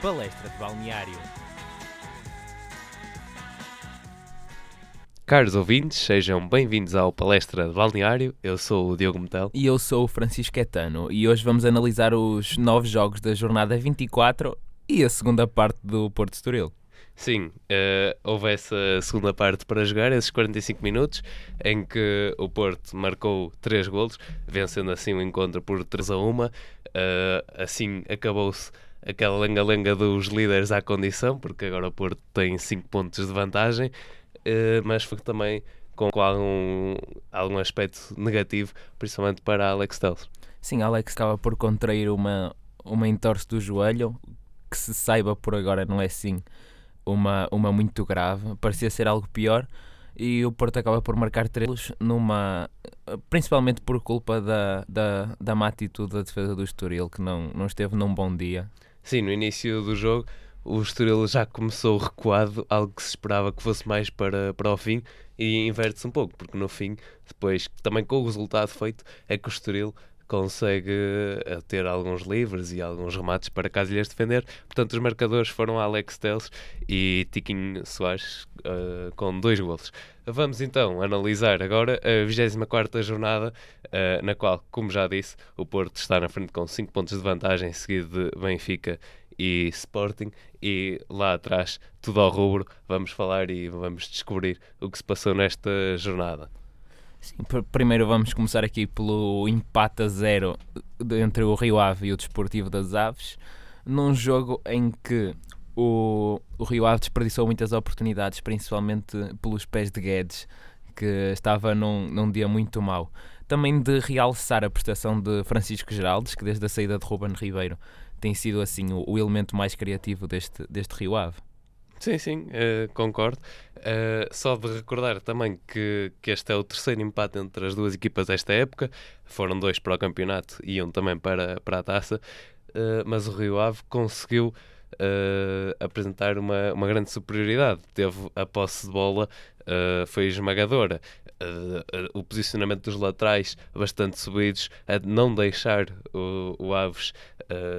Palestra de Balneário. Caros ouvintes, sejam bem-vindos ao Palestra de Balneário. Eu sou o Diogo Metel. E eu sou o Francisco Etano e hoje vamos analisar os nove jogos da jornada 24 e a segunda parte do Porto Estoril. Sim, uh, houve essa segunda parte para jogar, esses 45 minutos, em que o Porto marcou 3 golos, vencendo assim o encontro por 3 a 1. Uh, assim acabou-se aquela lenga-lenga dos líderes à condição, porque agora o Porto tem 5 pontos de vantagem, uh, mas foi também com, com algum, algum aspecto negativo, principalmente para Alex Telles. Sim, Alex acaba por contrair uma, uma entorse do joelho, que se saiba por agora não é assim uma, uma muito grave, parecia ser algo pior e o Porto acaba por marcar três numa principalmente por culpa da, da, da má atitude da defesa do Estoril que não, não esteve num bom dia. Sim, no início do jogo o Estoril já começou recuado, algo que se esperava que fosse mais para, para o fim e inverte-se um pouco, porque no fim, depois também com o resultado feito, é que o Estoril consegue eh, ter alguns livres e alguns remates para caso lhes defender. Portanto, os marcadores foram Alex Teles e Tiquinho Soares uh, com dois golos. Vamos então analisar agora a 24 jornada, uh, na qual, como já disse, o Porto está na frente com 5 pontos de vantagem, seguido de Benfica e Sporting, e lá atrás, tudo ao rubro, vamos falar e vamos descobrir o que se passou nesta jornada. Sim, primeiro vamos começar aqui pelo empate a zero entre o Rio Ave e o Desportivo das Aves, num jogo em que o, o Rio Ave desperdiçou muitas oportunidades, principalmente pelos pés de Guedes, que estava num, num dia muito mau. Também de realçar a prestação de Francisco Geraldes, que desde a saída de Ruben Ribeiro tem sido assim o, o elemento mais criativo deste, deste Rio Ave. Sim, sim, uh, concordo. Uh, só de recordar também que, que este é o terceiro empate entre as duas equipas desta época. Foram dois para o campeonato e um também para, para a taça. Uh, mas o Rio Ave conseguiu apresentar uma, uma grande superioridade. Teve a posse de bola, foi esmagadora. o posicionamento dos laterais bastante subidos, a não deixar o, o Aves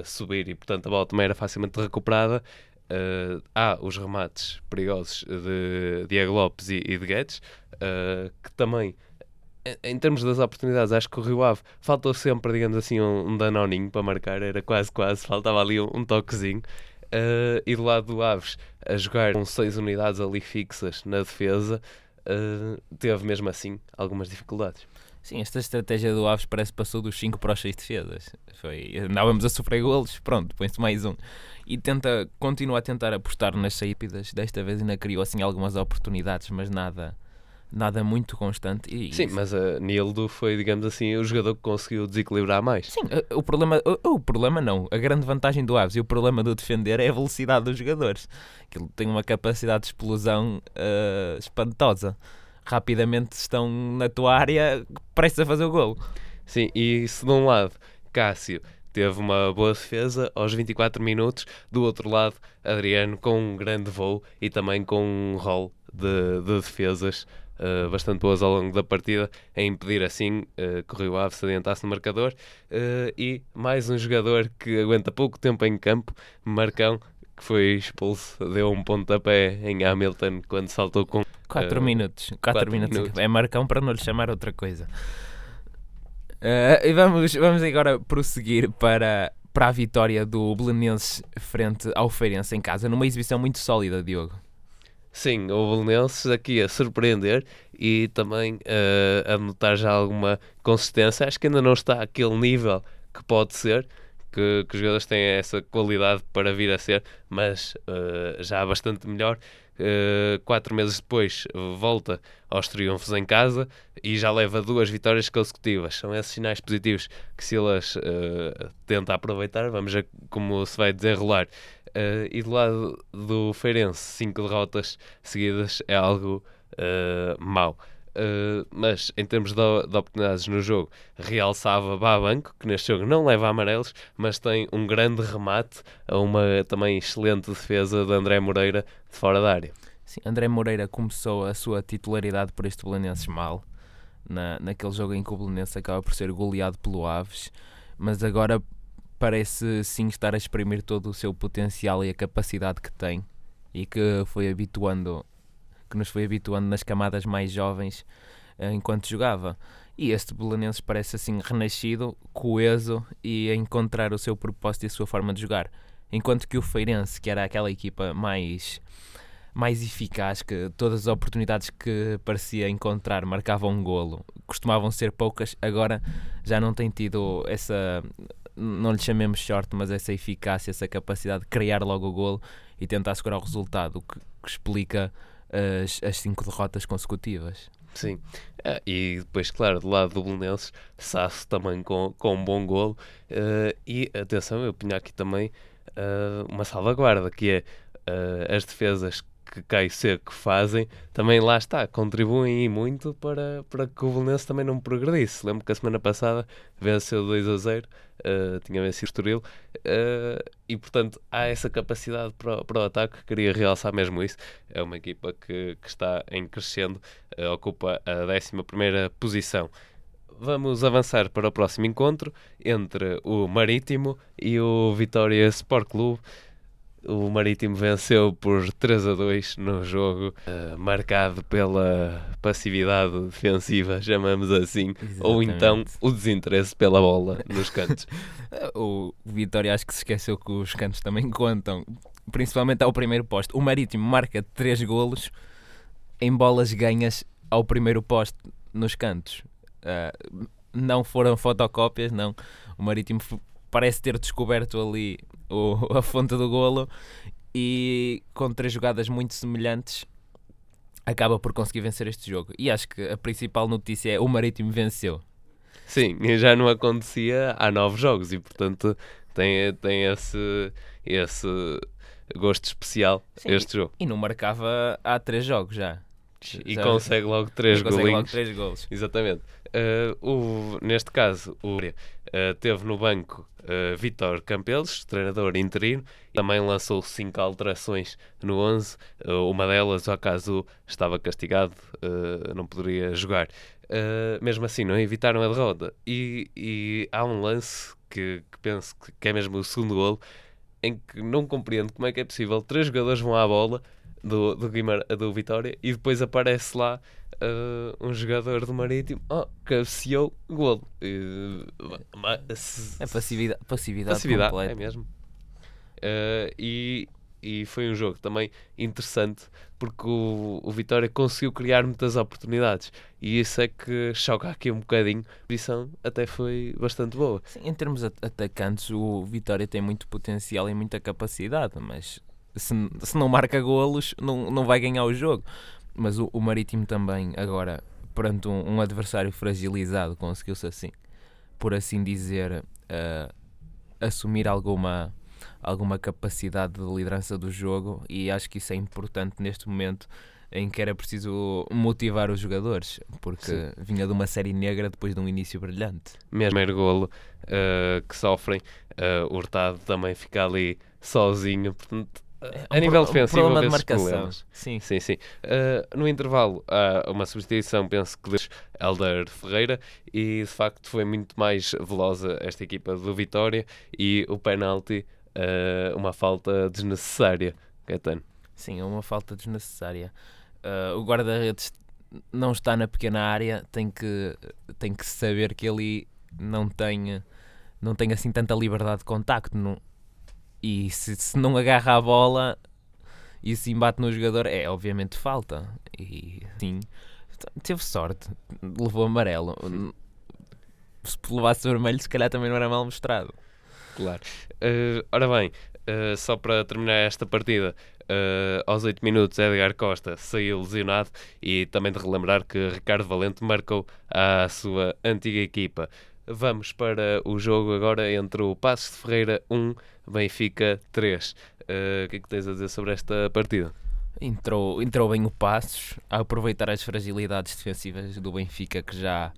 subir e, portanto, a bola também era facilmente recuperada uh, há os remates perigosos de Diego Lopes e, e de Guedes, uh, que também, em termos das oportunidades, acho que o Rio Ave faltou sempre, digamos assim, um, um danoninho para marcar, era quase, quase, faltava ali um, um toquezinho. Uh, e do lado do Aves, a jogar com seis unidades ali fixas na defesa, teve mesmo assim algumas dificuldades. Sim, esta estratégia do Aves parece que passou dos 5 para os 6 defesas. Foi, andávamos a sofrer golos, pronto, põe-se mais um. E tenta, continua a tentar apostar nas saídas. Desta vez ainda criou assim algumas oportunidades, mas nada nada muito constante. E, Sim, mas a Nildo foi, digamos assim, o jogador que conseguiu desequilibrar mais. Sim, o problema, o, o, problema não, a grande vantagem do Aves e o problema do defender é a velocidade dos jogadores. Que ele tem uma capacidade de explosão uh, espantosa rapidamente estão na tua área prestes a fazer o gol. Sim, e se de um lado Cássio teve uma boa defesa aos 24 minutos, do outro lado Adriano com um grande voo e também com um rol de, de defesas Uh, bastante boas ao longo da partida, a impedir assim uh, que o Rio Ave se adiantasse no marcador. Uh, e mais um jogador que aguenta pouco tempo em campo, Marcão, que foi expulso, deu um pontapé em Hamilton quando saltou com 4 uh, minutos. 4 minutos. minutos. É marcão para não lhe chamar outra coisa. E vamos, vamos agora prosseguir para, para a vitória do Belenenses frente ao Feirense em casa, numa exibição muito sólida, Diogo. Sim, o Belenenses aqui a surpreender e também uh, a notar já alguma consistência. Acho que ainda não está àquele nível que pode ser, que, que os jogadores têm essa qualidade para vir a ser, mas uh, já bastante melhor. Uh, quatro meses depois volta aos triunfos em casa e já leva duas vitórias consecutivas. São esses sinais positivos que Silas uh, tenta aproveitar. Vamos ver como se vai desenrolar. Uh, e do lado do Feirense, cinco derrotas seguidas é algo uh, mau. Uh, mas em termos de, de, oportunidades no jogo, realçava Babanco, que neste jogo não leva amarelos, mas tem um grande remate a uma também excelente defesa de André Moreira de fora da área. Sim, André Moreira começou a sua titularidade por este Belenenses mal, na, naquele jogo em que o Belenenses acaba por ser goleado pelo Aves, mas agora parece sim estar a exprimir todo o seu potencial e a capacidade que tem e que foi habituando que nos foi habituando nas camadas mais jovens uh, enquanto jogava. E este Belenenses parece assim renascido, coeso e a encontrar o seu propósito e a sua forma de jogar. Enquanto que o Feirense, que era aquela equipa mais mais eficaz, que todas as oportunidades que parecia encontrar marcavam um golo, costumavam ser poucas, agora já não tem tido essa, não lhe chamemos short, mas essa eficácia, essa capacidade de criar logo o golo e tentar segurar o resultado, o que, que explica as, as cinco derrotas consecutivas. Sim, ah, e depois, claro, do lado do Belenenses, Sasso também com, com um bom golo. Uh, e atenção, eu punho aqui também uma salvaguarda, que é as defesas que Cai Seco fazem, também lá está, contribuem muito para, para que o Belenenses também não progredisse. Lembro que a semana passada venceu 2 a 0, uh, tinha vencido o Estoril, uh, e portanto há essa capacidade para, para o ataque, queria realçar mesmo isso. É uma equipa que, que está em crescendo, uh, ocupa a 11 posição. Vamos avançar para o próximo encontro entre o Marítimo e o Vitória Sport Clube o Marítimo venceu por 3 a 2 no jogo, uh, marcado pela passividade defensiva, chamamos assim, Exatamente. ou então o desinteresse pela bola nos cantos. o Vitória acho que se esqueceu que os cantos também contam, principalmente ao primeiro posto. O Marítimo marca 3 golos em bolas ganhas ao primeiro posto nos cantos. Uh, não foram fotocópias, não. O Marítimo parece ter descoberto ali o, a fonte do golo e com três jogadas muito semelhantes acaba por conseguir vencer este jogo. E acho que a principal notícia é o Marítimo venceu. Sim, já não acontecia há nove jogos e portanto tem, tem esse, esse gosto especial Sim, este jogo. E não marcava há três jogos já. E já, consegue logo três gols. Consegue logo três gols. Exatamente. Uh, o, neste caso, o uh, teve no banco uh, Vitor Campelos, treinador interino, também lançou cinco alterações no 11. Uh, uma delas, ao caso estava castigado, não poderia jogar. mesmo assim, não evitaram a derrota. E, e há um lance que, que penso que é mesmo o segundo golo, em que não compreendo como é que é possível. Três jogadores vão à bola do, do, Guimar, do Vitória e depois aparece lá uh, um jogador do Marítimo oh, cabeceou golo. Uh, é passividade, passividade, passividade completa. é mesmo. Uh, e, e foi um jogo também interessante porque o, o Vitória conseguiu criar muitas oportunidades e isso é que choca aqui um bocadinho. A posição até foi bastante boa. Sim, em termos atacantes, o Vitória tem muito potencial e muita capacidade, mas se, se não marca golos, não, não vai ganhar o jogo. Mas o, o Marítimo também, agora, perante um, um adversário fragilizado, conseguiu-se assim, por assim dizer, uh, assumir alguma, alguma capacidade de liderança do jogo e acho que isso é importante neste momento em que era preciso motivar os jogadores, porque Sim. vinha de uma série negra depois de um início brilhante. Mesmo primeiro golo uh, que sofrem, uh, o Hurtado também fica ali sozinho, portanto a um nível defensivo, um problema de marcação. Sim, sim. sim. Uh, no intervalo, há uma substituição, penso que de Helder Ferreira, e de facto foi muito mais velosa esta equipa do Vitória e o penalti, uh, uma falta desnecessária, Caetano. Sim, é uma falta desnecessária. Uh, o guarda-redes não está na pequena área, tem que, tem que saber que ele não tem, não tem assim tanta liberdade de contacto. Não, e se, se não agarra a bola e se embate no jogador, é obviamente falta. E sim, teve sorte, levou amarelo. Se levasse vermelho, se calhar também não era mal mostrado. Claro. Uh, ora bem, uh, só para terminar esta partida, uh, aos 8 minutos, Edgar Costa saiu lesionado e também de relembrar que Ricardo Valente marcou a sua antiga equipa. Vamos para o jogo agora entre o Passos de Ferreira 1, Benfica 3. Uh, o que é que tens a dizer sobre esta partida? Entrou, entrou bem o Passos a aproveitar as fragilidades defensivas do Benfica que já,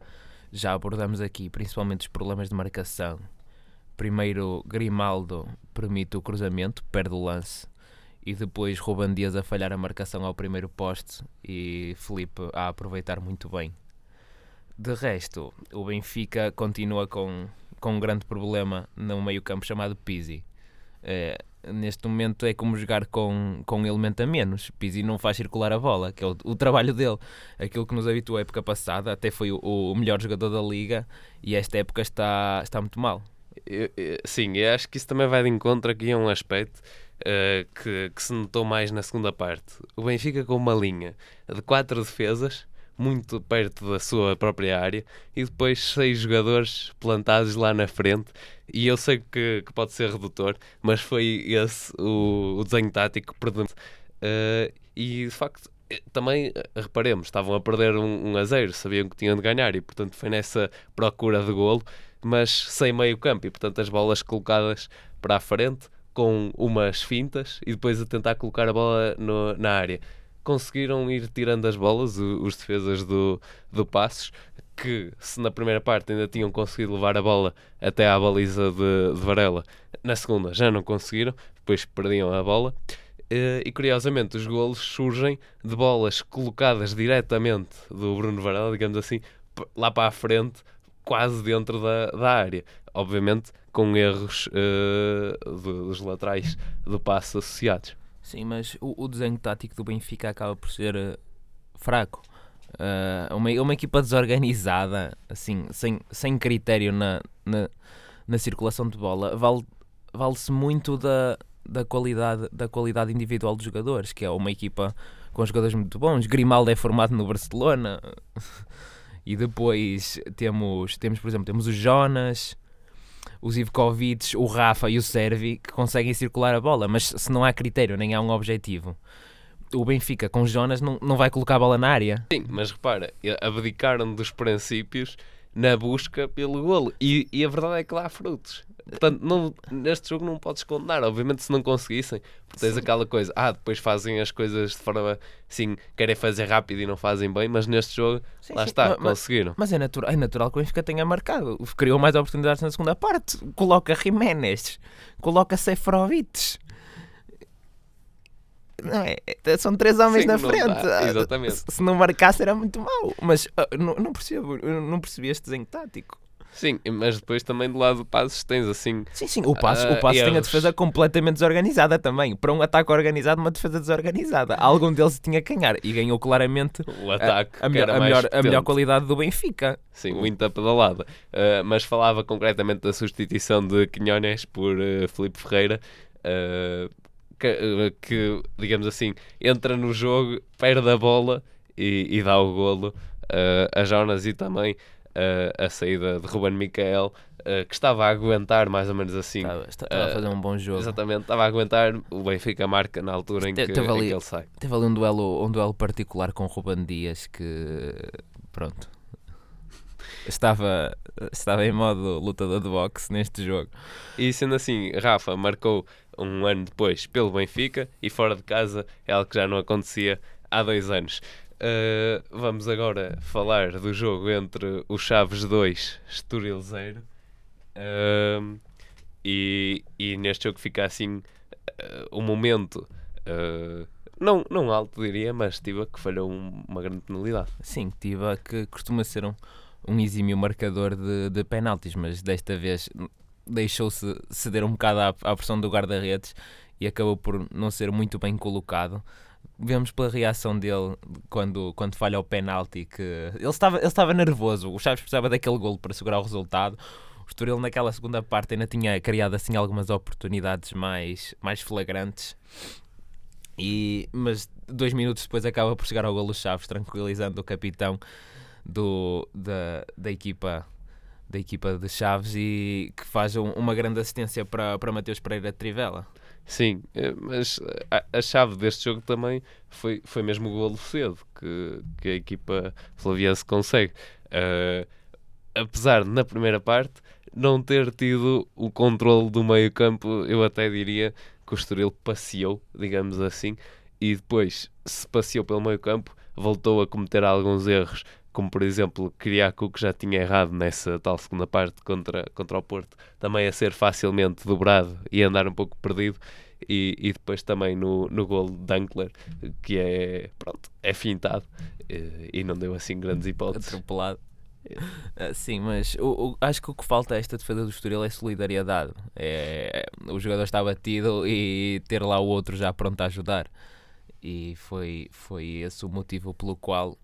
já abordamos aqui, principalmente os problemas de marcação. Primeiro, Grimaldo permite o cruzamento, perde o lance, e depois Ruban Dias a falhar a marcação ao primeiro poste e Felipe a aproveitar muito bem. De resto, o Benfica continua com com um grande problema no meio campo chamado Pizzi. É, neste momento é como jogar com, com um elemento a menos. Pizzi não faz circular a bola, que é o, o trabalho dele. Aquilo que nos habituou a época passada, até foi o, o melhor jogador da liga e esta época está, está muito mal. Eu, eu, sim, eu acho que isso também vai de encontro aqui a um aspecto uh, que, que se notou mais na segunda parte. O Benfica com uma linha de quatro defesas muito perto da sua própria área e depois seis jogadores plantados lá na frente. E eu sei que, que pode ser redutor, mas foi esse o, o desenho tático predominante. Uh, e de facto, eh, também eh, reparemos, estavam a perder um, um a sabiam que tinham de ganhar e portanto foi nessa procura de golo, mas sem meio campo e portanto as bolas colocadas para a frente com umas fintas e depois a tentar colocar a bola no, na área conseguiram ir tirando as bolas, os defesas do, do Passos, que se na primeira parte ainda tinham conseguido levar a bola até à baliza de, de Varela, na segunda já não conseguiram, depois perdiam a bola. Eh, e curiosamente, os golos surgem de bolas colocadas diretamente do Bruno Varela, digamos assim, lá para a frente, quase dentro da, da área. Obviamente com erros uh, dos laterais do passo associados. Sim, mas o, o desenho tático do Benfica acaba por ser uh, fraco. Uh, uma, uma equipa desorganizada, assim, sem, sem critério na, na, na circulação de bola, vale, vale-se muito da, da, qualidade, da qualidade individual dos jogadores, que é uma equipa com jogadores muito bons. Grimaldo é formado no Barcelona. e depois temos, temos, por exemplo, temos o Jonas, os Ivkovic, o Rafa e o Servi que conseguem circular a bola, mas se não há critério nem há um objetivo, o Benfica com Jonas não, não vai colocar a bola na área. Sim, mas repara, abdicaram dos princípios na busca pelo golo. E, e a verdade é que lá há frutos. Portanto, não, neste jogo não podes condenar. Obviamente, se não conseguissem, tens Sim. aquela coisa, ah, depois fazem as coisas de forma assim, querem fazer rápido e não fazem bem, mas neste jogo, sim, lá sim. está, mas, conseguiram. Mas é natural, é natural que o Benfica tenha marcado. Criou mais oportunidades na segunda parte. Coloca Jiménez, coloca Seferovic. Não é, é, são três homens Sim, na frente. Dá, exatamente. Se, se, não marcasse era muito mau. Mas uh, não, não, percebo, não percebi este desenho tático. Sim, mas depois também do lado do Passos tens assim. Sim, sim, o Passos, uh, o Passos tem a defesa completamente desorganizada também. Para um ataque organizado, uma defesa desorganizada. Algum deles tinha que ganhar e ganhou claramente o ataque a, a, melhor, a, melhor, a melhor qualidade do Benfica. Sim, o Inter pedalada. Uh, mas falava concretamente da substituição de Quinhones por uh, Felipe Ferreira. Uh, que, que, digamos assim, entra no jogo, perde a bola e, e dá o golo a Jonas e também a, a saída de Ruben Micael, uh, que estava a aguentar mais ou menos assim. Estava, estava uh, a fazer um bom jogo. Exatamente, estava a aguentar. O Benfica marca na altura em, que, teve ali, em que ele sai. Teve ali um duelo, um duelo particular com Ruben Dias que, pronto, estava, estava em modo lutador de boxe neste jogo. E sendo assim, Rafa marcou um ano depois pelo Benfica e fora de casa é algo que já não acontecia há dois anos. Uh, vamos agora falar do jogo entre o Chaves 2, Estoril 0. Uh, e, e neste jogo fica assim uh, um momento não, não alto, diria, mas Tiva que falhou um, uma grande penalidade. Sim, Tiva que costuma ser um, um exímio marcador de, de penaltis, mas desta vez deixou-se ceder um bocado à, à pressão do guarda-redes e acabou por não ser muito bem colocado vemos pela reação dele quando, quando falha o penalti que ele estava, ele estava nervoso. O Chaves precisava daquele golo para segurar o resultado. O Estoril naquela segunda parte ainda tinha criado assim algumas oportunidades mais, mais flagrantes. E, mas dois minutos depois acaba por chegar ao golo Chaves, tranquilizando o capitão do, da, da equipa da equipa de Chaves e que faz um, uma grande assistência para, para Mateus Pereira de Trivela. Sim, eh, mas a, a, chave deste jogo também foi, foi mesmo o golo cedo que, que a equipa flaviense consegue. Uh, apesar de, na primeira parte, não ter tido o controle do meio campo, eu até diria que o Estoril passeou, digamos assim, e depois, se passeou pelo meio campo, voltou a cometer alguns erros como por exemplo Criaco que já tinha errado nessa tal segunda parte contra, contra o Porto, também a ser facilmente dobrado e andar um pouco perdido. E, e depois também no, no gol de Dunkler, que é, pronto, é fintado e, não deu assim grandes hipóteses. Atropelado. Uh, sim, mas o, o, acho que o que falta a esta defesa do Estoril é solidariedade. É, o jogador está batido e ter lá o outro já pronto a ajudar. E foi, foi esse o motivo pelo qual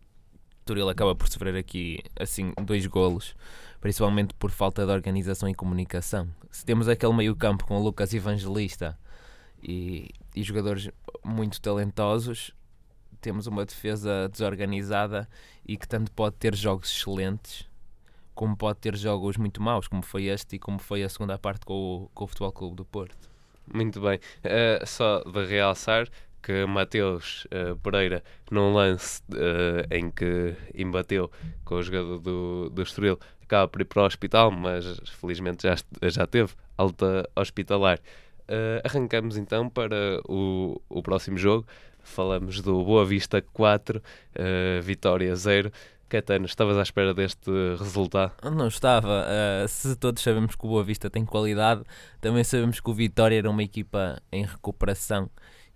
Estoril acaba por sofrer aqui assim dois golos, principalmente por falta de organização e comunicação. Se temos aquele meio campo com o Lucas Evangelista e, e jogadores muito talentosos, temos uma defesa desorganizada e que tanto pode ter jogos excelentes como pode ter jogos muito maus, como foi este e como foi a segunda parte com o, com o Futebol Clube do Porto. Muito bem. Uh, só de realçar que Mateus uh, Pereira, num lance uh, em que embateu com o jogador do, do Estoril, acaba por ir para o hospital, mas felizmente já, já teve alta hospitalar. arrancamos então para o, o próximo jogo, falamos do Boa Vista 4, uh, Vitória 0. Caetano, estavas à espera deste resultado? Não estava. Uh, se todos sabemos que o Boa Vista tem qualidade, também sabemos que o Vitória era uma equipa em recuperação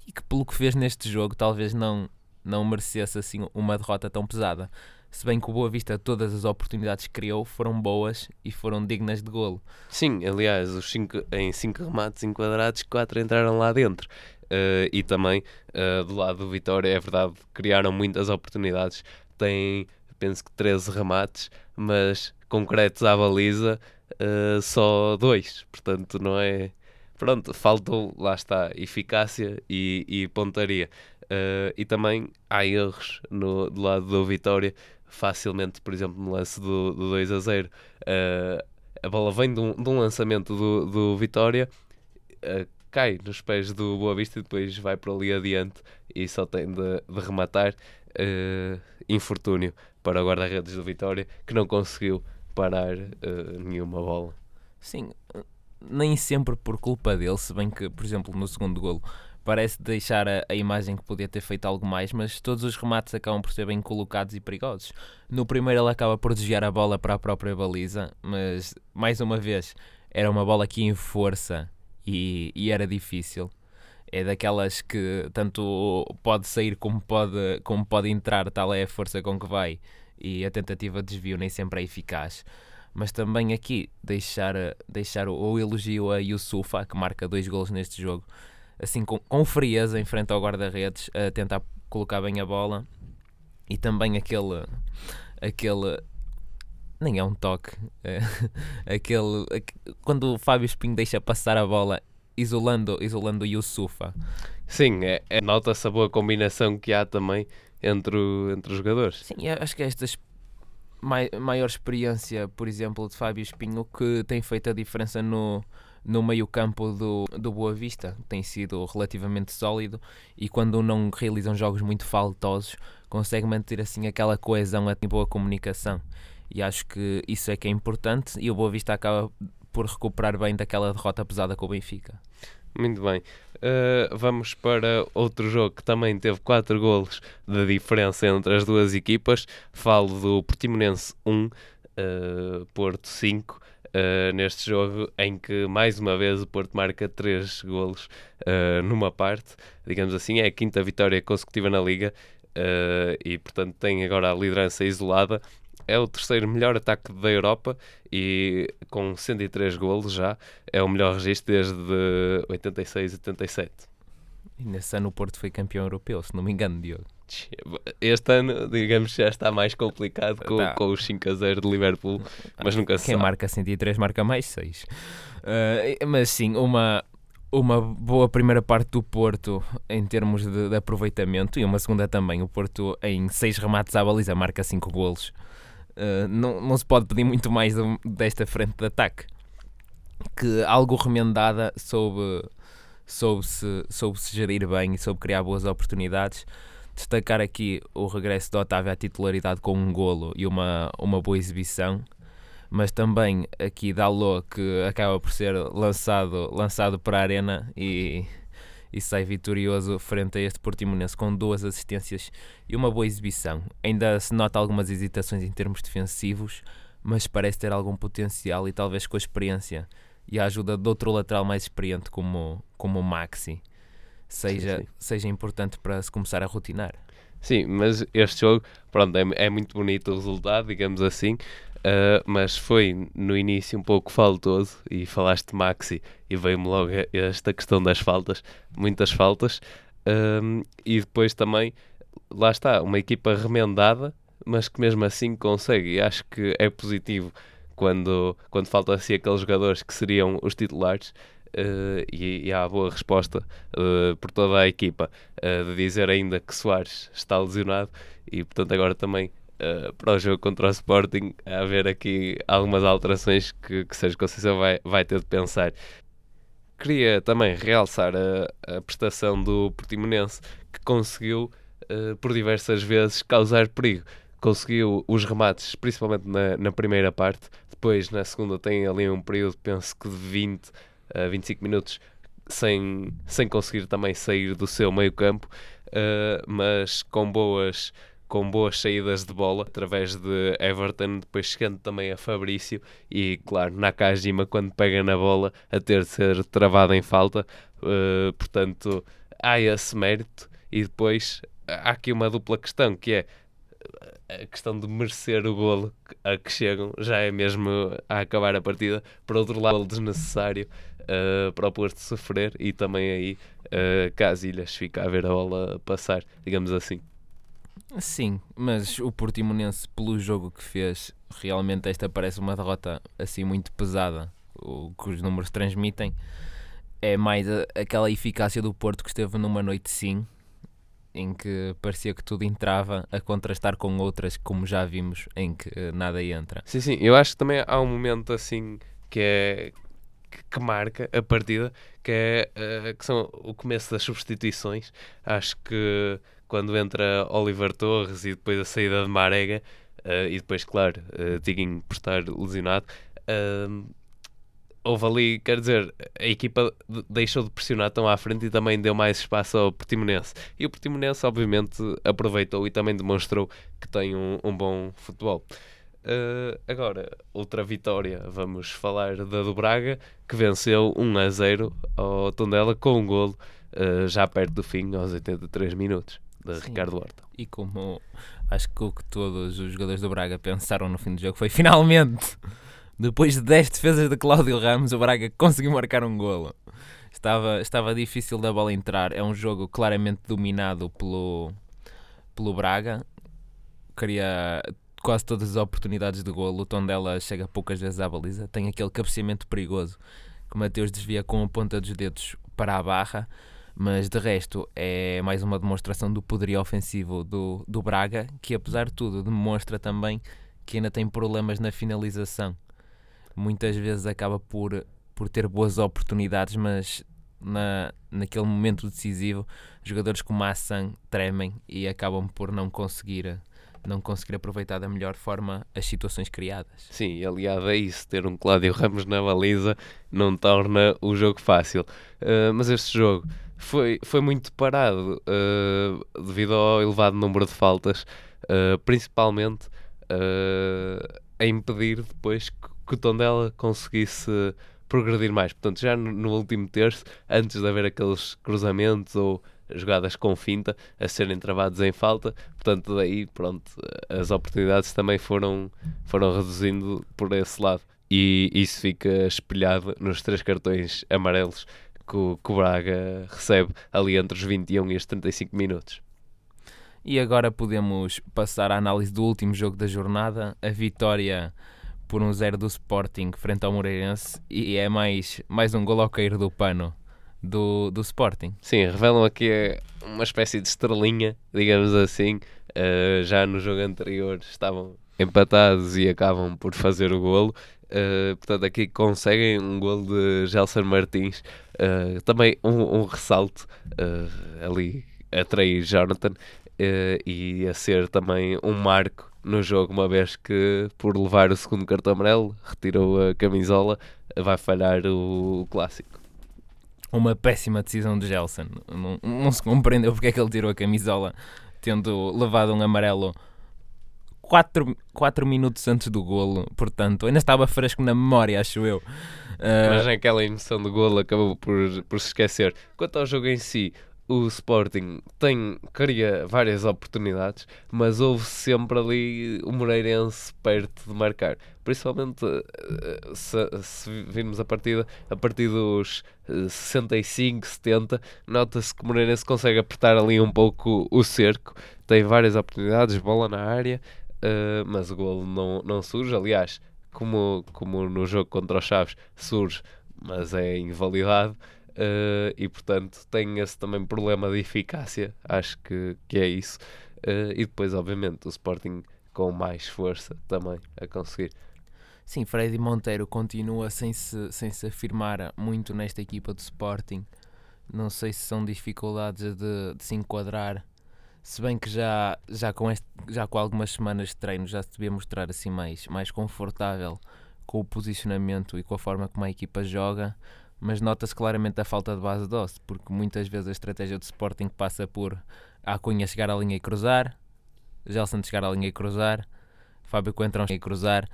e que, pelo que fez neste jogo, talvez não, não merecesse assim uma derrota tão pesada. Se bem que o Boa Vista, todas as oportunidades que criou foram boas e foram dignas de golo. Sim, aliás, os cinco, em 5 remates enquadrados, 4 entraram lá dentro. Uh, e também uh, do lado do Vitória, é verdade, criaram muitas oportunidades. Tem, penso que 13 remates, mas concretos à baliza, uh, só dois. Portanto, não é. Pronto, faltou, lá está, eficácia e, e pontaria. e também há erros no, do lado do Vitória, facilmente, por exemplo, no lance do, do 2 a 0. a bola vem de um, de um lançamento do, do Vitória cai nos pés do Boa Vista e depois vai para ali adiante e só tem de, de rematar. Uh, infortúnio para o guarda-redes do Vitória que não conseguiu parar uh, nenhuma bola. Sim, nem sempre por culpa dele, se bem que, por exemplo, no segundo golo parece deixar a, a, imagem que podia ter feito algo mais, mas todos os remates acabam por ser bem colocados e perigosos. No primeiro ele acaba por desviar a bola para a própria baliza, mas mais uma vez era uma bola que em força e, e era difícil. É daquelas que tanto pode sair como pode, como pode entrar, tal é a força com que vai, e a tentativa de desvio nem sempre é eficaz. Mas também aqui deixar, deixar o, elogio a Yusufa, que marca dois golos neste jogo, assim com, com frieza em frente ao guarda-redes, a tentar colocar bem a bola, e também aquele aquele nem é um toque. É, aquele, quando o Fábio Espinho deixa passar a bola isolando, isolando o Yusufa. Sim, é, é nota-se a boa combinação que há também entre, o, entre os jogadores. Sim, acho que é esta mai, maior experiência, por exemplo, de Fábio Espinho que tem feito a diferença no, no meio-campo do, do Boa Vista. Tem sido relativamente sólido e quando não realizam jogos muito faltosos, consegue manter assim aquela coesão, a boa comunicação e acho que isso é que é importante e o Boa Vista acaba por recuperar bem daquela derrota pesada com o Benfica. Muito bem. Uh, vamos para outro jogo que também teve 4 golos de diferença entre as duas equipas. Falo do Portimonense 1, uh, Porto 5. Uh, neste jogo em que mais uma vez o Porto marca 3 golos numa parte, digamos assim, é a quinta vitória consecutiva na Liga e portanto tem agora a liderança isolada é o terceiro melhor ataque da Europa e com 103 golos já é o melhor registro desde 86 87. E nesse ano o Porto foi campeão europeu, se não me engano, Diogo. Este ano, digamos, já está mais complicado com, tá. com os 5 a 0 de Liverpool, mas nunca se Quem sabe. marca 103 marca mais 6. Uh, ah, mas sim, uma, uma boa primeira parte do Porto em termos de, de, aproveitamento e uma segunda também. O Porto, em 6 remates à baliza, marca 5 golos. Uh, não, não se pode pedir muito mais desta frente de ataque. Que algo remendada soube, soube, -se, soube -se gerir bem e soube criar boas oportunidades. Destacar aqui o regresso de Otávio à titularidade com um golo e uma, uma boa exibição. Mas também aqui Dalot que acaba por ser lançado, lançado para a arena e e sai vitorioso frente a este Portimonense com duas assistências e uma boa exibição. Ainda se nota algumas hesitações em termos defensivos, mas parece ter algum potencial e talvez com a experiência e a ajuda de outro lateral mais experiente como, como o Maxi seja, sim, sim. seja importante para se começar a rotinar. Sim, mas este jogo, pronto, é, é muito bonito o resultado, digamos assim. Uh, mas foi no início um pouco faltoso e falaste de Maxi e veio-me logo esta questão das faltas, muitas faltas. E depois também lá está, uma equipa remendada mas que mesmo assim consegue. E acho que é positivo quando, quando faltam assim aqueles jogadores que seriam os titulares Uh, e, e, há boa resposta uh, por toda a equipa de dizer ainda que Soares está lesionado e portanto agora também para o jogo contra o Sporting haver aqui algumas alterações que, que Sérgio Conceição vai, vai ter de pensar. Queria também realçar a, a prestação do Portimonense que conseguiu por diversas vezes causar perigo conseguiu os remates, principalmente na, na primeira parte. Depois, na segunda, tem ali um período, penso que de 20 a 25 minutos, sem, sem conseguir também sair do seu meio campo, uh, mas com boas, com boas saídas de bola, através de Everton, depois chegando também a Fabrício e, claro, Nakajima, quando pega na bola, a ter de ser travado em falta. Uh, portanto, há esse mérito. E depois há aqui uma dupla questão, que é a questão de merecer o golo a que chegam já é mesmo a acabar a partida. Por outro lado, desnecessário uh, para o Porto sofrer e também aí uh, Casilhas fica a ver a bola passar, digamos assim. Sim, mas o Portimonense, pelo jogo que fez, realmente esta parece uma derrota assim muito pesada. O que os números transmitem é mais a, aquela eficácia do Porto que esteve numa noite sim, em que parecia que tudo entrava a contrastar com outras, como já vimos, em que eh, nada entra. Sim, sim, eu acho que também há um momento assim que é que marca a partida, que é uh, que são o começo das substituições. Acho que quando entra Oliver Torres e depois a saída de Marega, uh, e depois, claro, uh, Tiguinho por estar lesionado, uh, houve ali, quer dizer, a equipa deixou de pressionar tão à frente e também deu mais espaço ao Portimonense. E o Portimonense, obviamente, aproveitou e também demonstrou que tem um, um bom futebol. Uh, agora, outra vitória, vamos falar da do Braga, que venceu 1 a 0 ao Tondela com um golo uh, já perto do fim, aos 83 minutos, de Sim. Ricardo Horta. E como acho que o que todos os jogadores do Braga pensaram no fim do jogo foi finalmente depois de 10 defesas de Cláudio Ramos, o Braga conseguiu marcar um golo. Estava, estava difícil da bola entrar. É um jogo claramente dominado pelo, pelo Braga. Queria quase todas as oportunidades de golo. O tom dela chega poucas vezes à baliza. Tem aquele cabeceamento perigoso que o Mateus desvia com a ponta dos dedos para a barra. Mas de resto é mais uma demonstração do poderio ofensivo do, do Braga, que apesar de tudo demonstra também que ainda tem problemas na finalização muitas vezes acaba por, por ter boas oportunidades, mas na, naquele momento decisivo, jogadores como Assan tremem e acabam por não conseguir não conseguir aproveitar da melhor forma as situações criadas. Sim, aliado a isso, ter um Cláudio Ramos na baliza não torna o jogo fácil. Uh, mas este jogo foi, foi muito parado uh, devido ao elevado número de faltas, uh, principalmente a impedir depois que que o Tondela conseguisse progredir mais. Portanto, já no, no, último terço, antes de haver aqueles cruzamentos ou jogadas com finta a serem travados em falta, portanto, daí, pronto, as oportunidades também foram, foram reduzindo por esse lado. E isso fica espelhado nos três cartões amarelos que o, que o Braga recebe ali entre os 21 e os 35 minutos. E agora podemos passar à análise do último jogo da jornada, a vitória por um zero do Sporting frente ao Moreirense e é mais, mais um gol ao cair do pano do, do Sporting. Sim, revelam aqui uma espécie de estrelinha, digamos assim. Uh, já no jogo anterior estavam empatados e acabam por fazer o golo. Uh, portanto, aqui conseguem um golo de Gelson Martins. Uh, também um, um ressalto ali a trair Jonathan e a ser também um marco no jogo, uma vez que por levar o segundo cartão amarelo, retirou a camisola, vai falhar o, clássico. Uma péssima decisão de Gelson. Não, não se compreendeu porque é que ele tirou a camisola, tendo levado um amarelo 4, 4 minutos antes do golo, portanto, ainda estava fresco na memória, acho eu. Uh... Mas naquela emoção do golo acabou por, por se esquecer. Quanto ao jogo em si, o Sporting tem, cria várias oportunidades, mas houve sempre ali o Moreirense perto de marcar. Principalmente eh, se, se virmos a partida a partir dos 65, 70, nota-se que o Moreirense consegue apertar ali um pouco o cerco, tem várias oportunidades, bola na área, uh, mas o golo não, não surge. Aliás, como, como no jogo contra os Chaves surge, mas é invalidado. Uh, e portanto tem esse também problema de eficácia, acho que, que é isso. Uh, e depois, obviamente, o Sporting com mais força também a conseguir. Sim, Freddy Monteiro continua sem se, sem se afirmar muito nesta equipa do Sporting. Não sei se são dificuldades de, de se enquadrar. Se bem que já, já, com este, já com algumas semanas de treino já se devia mostrar assim mais, mais confortável com o posicionamento e com a forma como a equipa joga mas nota-se claramente a falta de base de porque muitas vezes a estratégia do Sporting passa por a Cunha chegar à linha e cruzar, Gelson chegar à linha e cruzar, Fábio Coentrão e cruzar,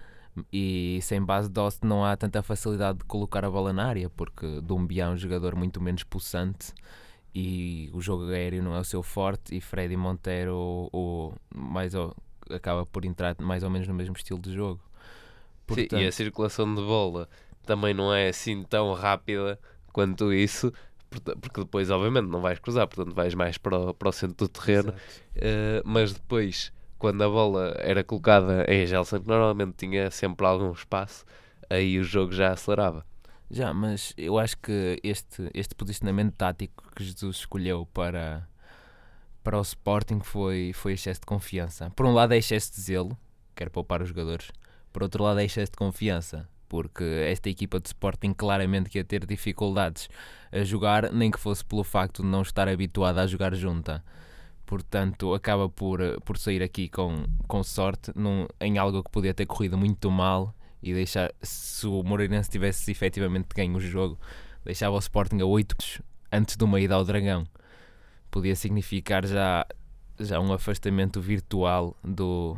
e sem base de não há tanta facilidade de colocar a bola na área, porque Dumbia é um jogador muito menos pulsante e o jogo aéreo não é o seu forte, e Freddy Monteiro o, o mais ou, acaba por entrar mais ou menos no mesmo estilo de jogo. Portanto, Sim, e a circulação de bola também não é assim tão rápida quanto isso, porque depois, obviamente, não vais cruzar, portanto, vais mais para o, para o centro do terreno. Uh, mas depois, quando a bola era colocada em Gelson, que normalmente tinha sempre algum espaço, aí o jogo já acelerava. Já, mas eu acho que este, este posicionamento tático que Jesus escolheu para, para o Sporting foi, foi excesso de confiança. Por um lado, é excesso de zelo, quer poupar os jogadores. Por outro lado, é excesso de confiança porque esta equipa de Sporting claramente ia ter dificuldades a jogar, nem que fosse pelo facto de não estar habituada a jogar junta. Portanto, acaba por, por sair aqui com, com sorte num, em algo que podia ter corrido muito mal e deixar, se o Moreirense tivesse efetivamente ganho o jogo, deixava o Sporting a 8 antes de uma ida ao Dragão. Podia significar já, já um afastamento virtual do,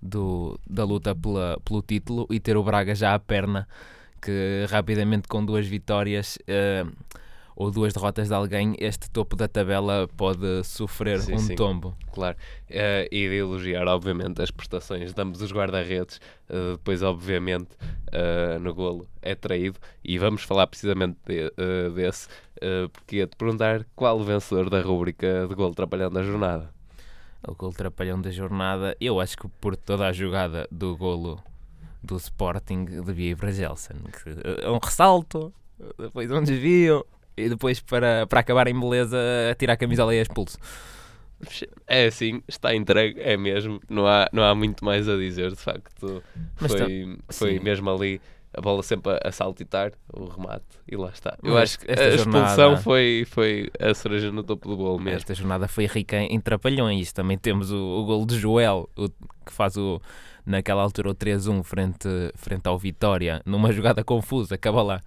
do, da luta pela, pelo título e ter o Braga já à perna, que rapidamente com duas vitórias uh, ou duas derrotas de alguém, este topo da tabela pode sofrer sim, um sim, tombo. Claro, uh, e de elogiar, obviamente, as prestações de ambos os guarda-redes, uh, depois, obviamente, uh, no golo é traído, e vamos falar precisamente de, desse, porque ia-te perguntar qual o vencedor da rúbrica de golo trabalhando a jornada o gol trapalhão da jornada. Eu acho que por toda a jogada do golo do Sporting devia ir para Gelson. É um ressalto, depois um desvio e depois para, para acabar em beleza tirar a camisola e expulso. É assim, está entregue, é mesmo. Não há, não há muito mais a dizer, de facto. Foi, foi mesmo ali a bola sempre a, saltitar, o remate, e lá está. Eu Mas acho que a expulsão jornada, foi, foi a cereja no topo do bolo mesmo. Esta jornada foi rica em trapalhões. Também temos o, o gol de Joel, o, que faz o, naquela altura o 3-1 frente, frente ao Vitória, numa jogada confusa, acaba lá.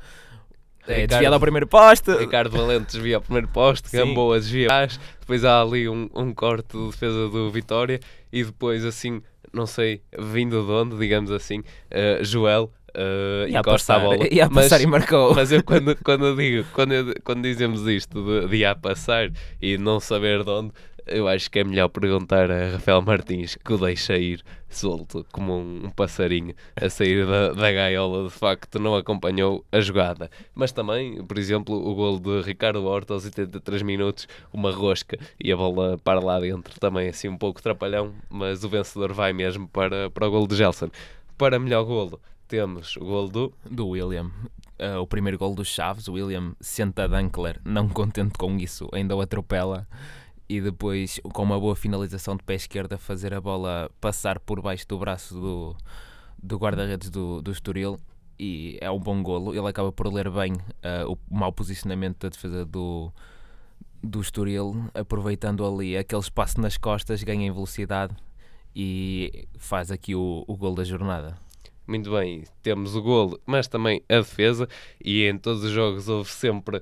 É, desviado ao primeiro poste. Ricardo Valente desvia ao primeiro poste, Gamboa desvia depois há ali um, um corte de defesa do Vitória e depois assim, não sei, vindo de onde, digamos assim, uh, Joel uh, e encosta a bola. Ia mas, passar e marcou. Mas eu quando, quando eu digo, quando, eu, quando dizemos isto de, de ia passar e não saber de onde, eu acho que é melhor perguntar a Rafael Martins que o deixa ir solto, como um, um passarinho a sair da, da gaiola. De facto, não acompanhou a jogada. Mas também, por exemplo, o gol de Ricardo Horta aos 83 minutos, uma rosca e a bola para lá dentro, também assim um pouco trapalhão, mas o vencedor vai mesmo para, para o gol de Gelson. Para melhor golo, temos o gol do... Do William. Uh, o primeiro gol dos Chaves, o William senta Dankler, não contente com isso, ainda o atropela e depois com uma boa finalização de pé esquerda fazer a bola passar por baixo do braço do, do guarda-redes do, do Estoril. E é um bom golo, ele acaba por ler bem uh, o mau posicionamento da defesa do, do Estoril, aproveitando ali aquele espaço nas costas, ganha em velocidade e faz aqui o, o gol da jornada. Muito bem, temos o golo, mas também a defesa, e em todos os jogos houve sempre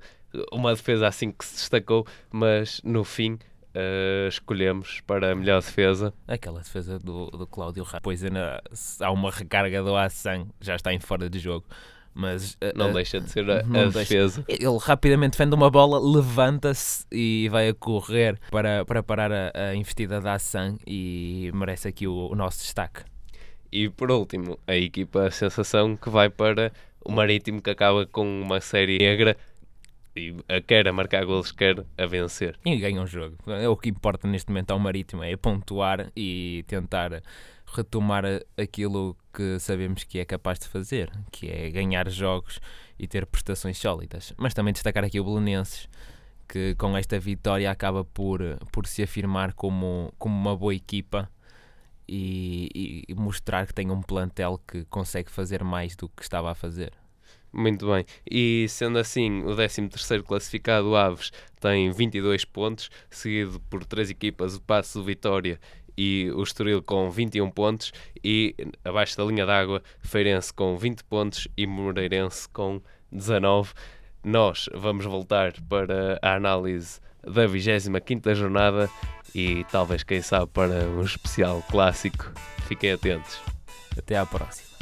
uma defesa assim que se destacou, mas no fim uh, escolhemos para a melhor defesa. Aquela defesa do, do Cláudio Ramos. Depois ainda, há uma recarga do Assan, já está em fora de jogo. Mas não uh, deixa de ser a, a defesa. Ele rapidamente defende uma bola, levanta-se e vai a correr para, para parar a, a investida da Assan e merece aqui o, o nosso destaque. E por último, a equipa a sensação que vai para o Marítimo que acaba com uma série negra e quer a marcar golos, quer a vencer. E ganha um jogo. É o que importa neste momento ao Marítimo, é pontuar e tentar retomar aquilo que sabemos que é capaz de fazer, que é ganhar jogos e ter prestações sólidas. Mas também destacar aqui o Belenenses, que com esta vitória acaba por, por se afirmar como, como uma boa equipa e, e mostrar que tem um plantel que consegue fazer mais do que estava a fazer. Muito bem. E sendo assim, o 13º classificado, Aves, tem 22 pontos, seguido por três equipas, o Passo do Vitória e o Estoril com 21 pontos e abaixo da linha d'água, Feirense com 20 pontos e Moreirense com 19. Nós vamos voltar para a análise da 25ª jornada e talvez, quem sabe, para um especial clássico. Fiquem atentos. Até à próxima.